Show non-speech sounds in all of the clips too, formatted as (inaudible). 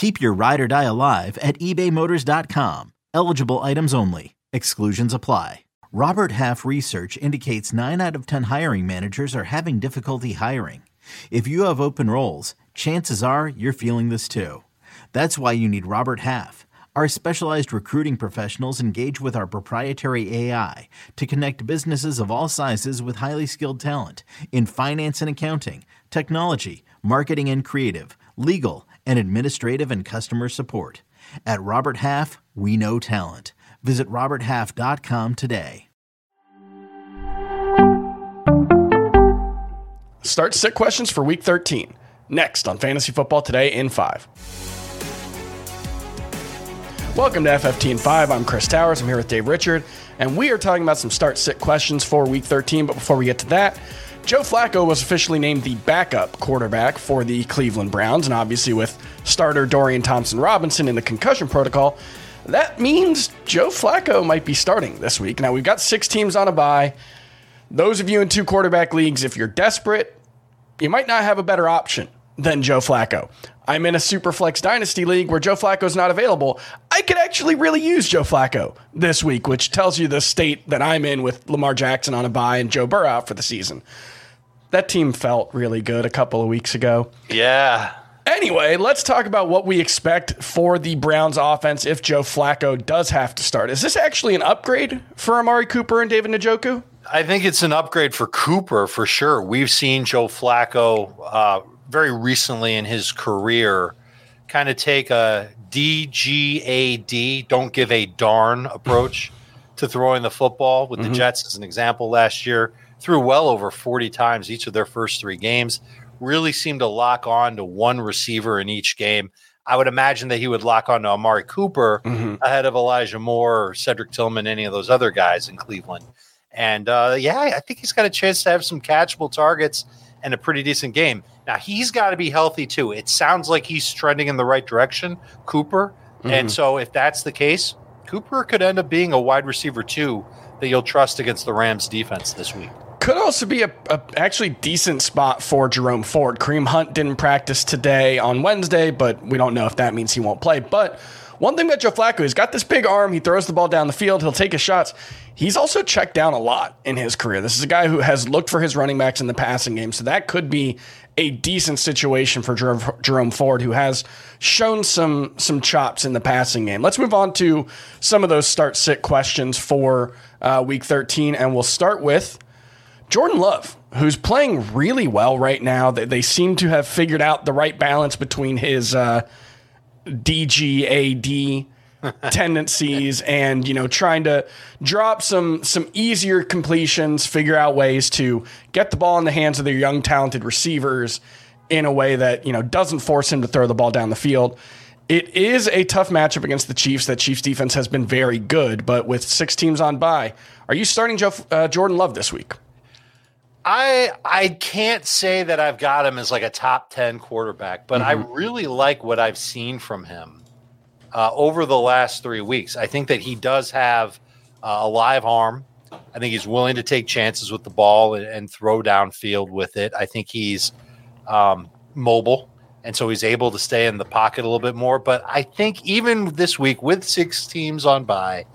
Keep your ride or die alive at ebaymotors.com. Eligible items only. Exclusions apply. Robert Half research indicates 9 out of 10 hiring managers are having difficulty hiring. If you have open roles, chances are you're feeling this too. That's why you need Robert Half. Our specialized recruiting professionals engage with our proprietary AI to connect businesses of all sizes with highly skilled talent in finance and accounting, technology, marketing and creative, legal, and administrative and customer support. At Robert Half, we know talent. Visit RobertHalf.com today. Start sit questions for week 13. Next on Fantasy Football Today in 5. Welcome to FFT in 5. I'm Chris Towers. I'm here with Dave Richard, and we are talking about some start sit questions for week 13. But before we get to that, Joe Flacco was officially named the backup quarterback for the Cleveland Browns, and obviously with starter Dorian Thompson Robinson in the concussion protocol, that means Joe Flacco might be starting this week. Now we've got six teams on a bye. Those of you in two quarterback leagues, if you're desperate, you might not have a better option than Joe Flacco. I'm in a super flex Dynasty League where Joe Flacco's not available. I could actually really use Joe Flacco this week, which tells you the state that I'm in with Lamar Jackson on a bye and Joe Burrow out for the season. That team felt really good a couple of weeks ago. Yeah. Anyway, let's talk about what we expect for the Browns offense if Joe Flacco does have to start. Is this actually an upgrade for Amari Cooper and David Njoku? I think it's an upgrade for Cooper for sure. We've seen Joe Flacco uh, very recently in his career kind of take a DGAD, don't give a darn approach to throwing the football with mm-hmm. the Jets as an example last year. Threw well over 40 times each of their first three games. Really seemed to lock on to one receiver in each game. I would imagine that he would lock on to Amari Cooper mm-hmm. ahead of Elijah Moore or Cedric Tillman, any of those other guys in Cleveland. And uh, yeah, I think he's got a chance to have some catchable targets and a pretty decent game. Now he's got to be healthy too. It sounds like he's trending in the right direction, Cooper. Mm-hmm. And so if that's the case, Cooper could end up being a wide receiver too that you'll trust against the Rams defense this week. Could also be a, a, actually decent spot for Jerome Ford. Kareem Hunt didn't practice today on Wednesday, but we don't know if that means he won't play. But one thing about Joe Flacco, he's got this big arm. He throws the ball down the field. He'll take his shots. He's also checked down a lot in his career. This is a guy who has looked for his running backs in the passing game. So that could be a decent situation for Jerome Ford, who has shown some some chops in the passing game. Let's move on to some of those start sit questions for uh, Week 13, and we'll start with Jordan Love, who's playing really well right now. They, they seem to have figured out the right balance between his uh, DGAD (laughs) tendencies and you know trying to drop some some easier completions figure out ways to get the ball in the hands of their young talented receivers in a way that you know doesn't force him to throw the ball down the field it is a tough matchup against the Chiefs. That Chiefs defense has been very good, but with six teams on bye, are you starting Joe, uh, Jordan Love this week? I I can't say that I've got him as like a top ten quarterback, but mm-hmm. I really like what I've seen from him uh, over the last three weeks. I think that he does have uh, a live arm. I think he's willing to take chances with the ball and, and throw downfield with it. I think he's um, mobile, and so he's able to stay in the pocket a little bit more. But I think even this week, with six teams on by,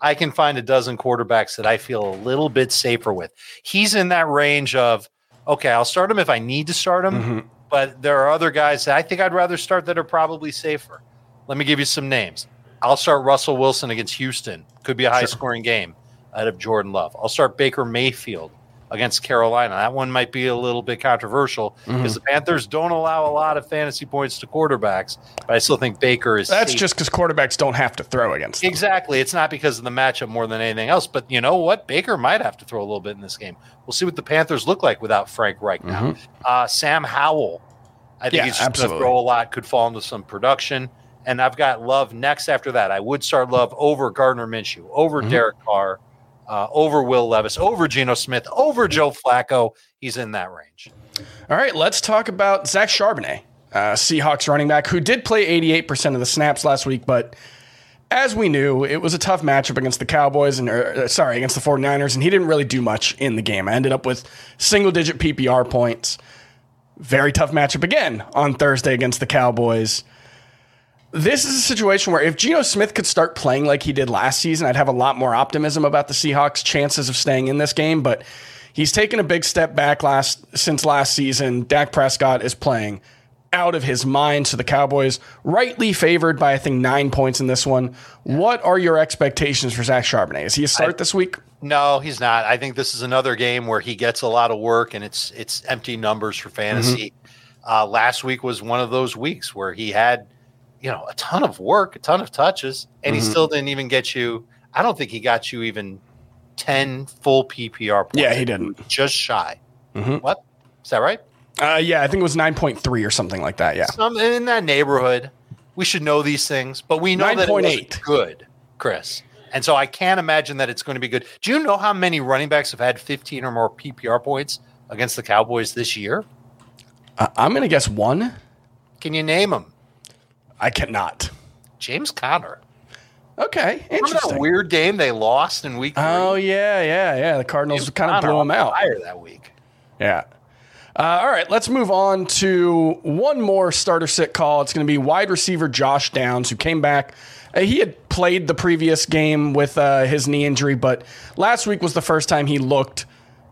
I can find a dozen quarterbacks that I feel a little bit safer with. He's in that range of okay, I'll start him if I need to start him. Mm-hmm. But there are other guys that I think I'd rather start that are probably safer. Let me give you some names. I'll start Russell Wilson against Houston. Could be a high sure. scoring game out of Jordan Love. I'll start Baker Mayfield against Carolina. That one might be a little bit controversial because mm-hmm. the Panthers don't allow a lot of fantasy points to quarterbacks, but I still think Baker is. That's safe. just because quarterbacks don't have to throw against. Them. Exactly, it's not because of the matchup more than anything else. But you know what, Baker might have to throw a little bit in this game. We'll see what the Panthers look like without Frank Reich now. Mm-hmm. Uh, Sam Howell, I think yeah, he's just going to throw a lot. Could fall into some production. And I've got Love next after that. I would start Love over Gardner Minshew, over mm-hmm. Derek Carr uh, over Will Levis, over Geno Smith, over Joe Flacco. He's in that range. All right, let's talk about Zach Charbonnet, uh, Seahawks running back, who did play 88% of the snaps last week, but as we knew, it was a tough matchup against the Cowboys and uh, sorry, against the 49ers, and he didn't really do much in the game. I ended up with single digit PPR points. Very tough matchup again on Thursday against the Cowboys this is a situation where if Geno Smith could start playing like he did last season, I'd have a lot more optimism about the Seahawks' chances of staying in this game. But he's taken a big step back last since last season. Dak Prescott is playing out of his mind. So the Cowboys rightly favored by I think nine points in this one. What are your expectations for Zach Charbonnet? Is he a start I, this week? No, he's not. I think this is another game where he gets a lot of work and it's it's empty numbers for fantasy. Mm-hmm. Uh, last week was one of those weeks where he had – you know, a ton of work, a ton of touches, and mm-hmm. he still didn't even get you. I don't think he got you even 10 full PPR points. Yeah, he didn't. Just shy. Mm-hmm. What? Is that right? Uh, yeah, I think it was 9.3 or something like that. Yeah. Some, in that neighborhood. We should know these things, but we know 9. that good, Chris. And so I can't imagine that it's going to be good. Do you know how many running backs have had 15 or more PPR points against the Cowboys this year? Uh, I'm going to guess one. Can you name them? I cannot. James Conner. Okay, interesting. Remember that weird game they lost in week three? Oh yeah, yeah, yeah. The Cardinals James kind of blew them out. Fire that week. Yeah. Uh, all right, let's move on to one more starter sit call. It's going to be wide receiver Josh Downs, who came back. Uh, he had played the previous game with uh, his knee injury, but last week was the first time he looked,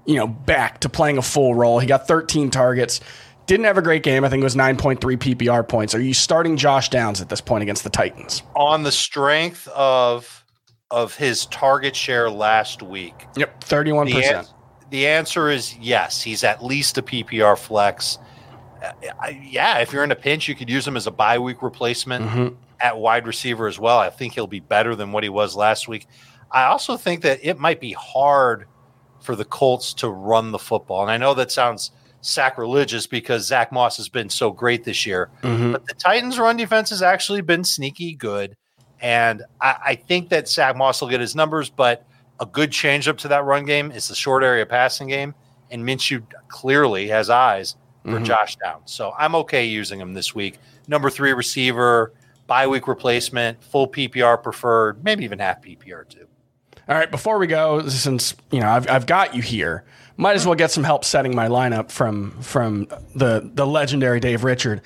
you know, back to playing a full role. He got 13 targets. Didn't have a great game. I think it was 9.3 PPR points. Are you starting Josh Downs at this point against the Titans? On the strength of of his target share last week. Yep, 31%. The, an- the answer is yes. He's at least a PPR flex. Uh, yeah, if you're in a pinch, you could use him as a bye week replacement mm-hmm. at wide receiver as well. I think he'll be better than what he was last week. I also think that it might be hard for the Colts to run the football. And I know that sounds sacrilegious because Zack Moss has been so great this year. Mm-hmm. But the Titans' run defense has actually been sneaky good. And I, I, think that Zack Moss will get his numbers, but a good change up to that run game is the short area passing game. And Minshew clearly has eyes for mm-hmm. Josh Downs. So I'm okay using him this week. Number three receiver, bye week replacement, full PPR preferred, maybe even half PPR too. All right, before we go, since you know I've, I've got you here, might as well get some help setting my lineup from from the the legendary Dave Richard.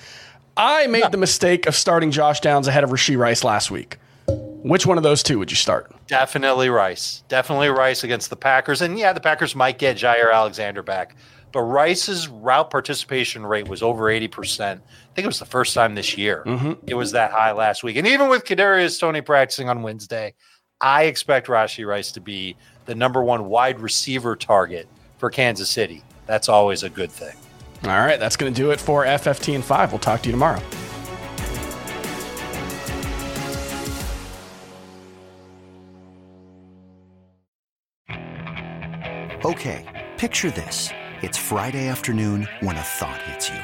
I made the mistake of starting Josh Downs ahead of Rashee Rice last week. Which one of those two would you start? Definitely Rice. Definitely Rice against the Packers. And yeah, the Packers might get Jaire Alexander back. But Rice's route participation rate was over 80%. I think it was the first time this year mm-hmm. it was that high last week. And even with Kadarius Toney practicing on Wednesday, I expect Rashee Rice to be the number one wide receiver target for Kansas City. That's always a good thing. All right, that's going to do it for FFT and 5. We'll talk to you tomorrow. Okay, picture this. It's Friday afternoon when a thought hits you.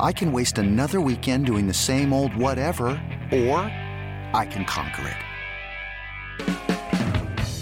I can waste another weekend doing the same old whatever, or I can conquer it.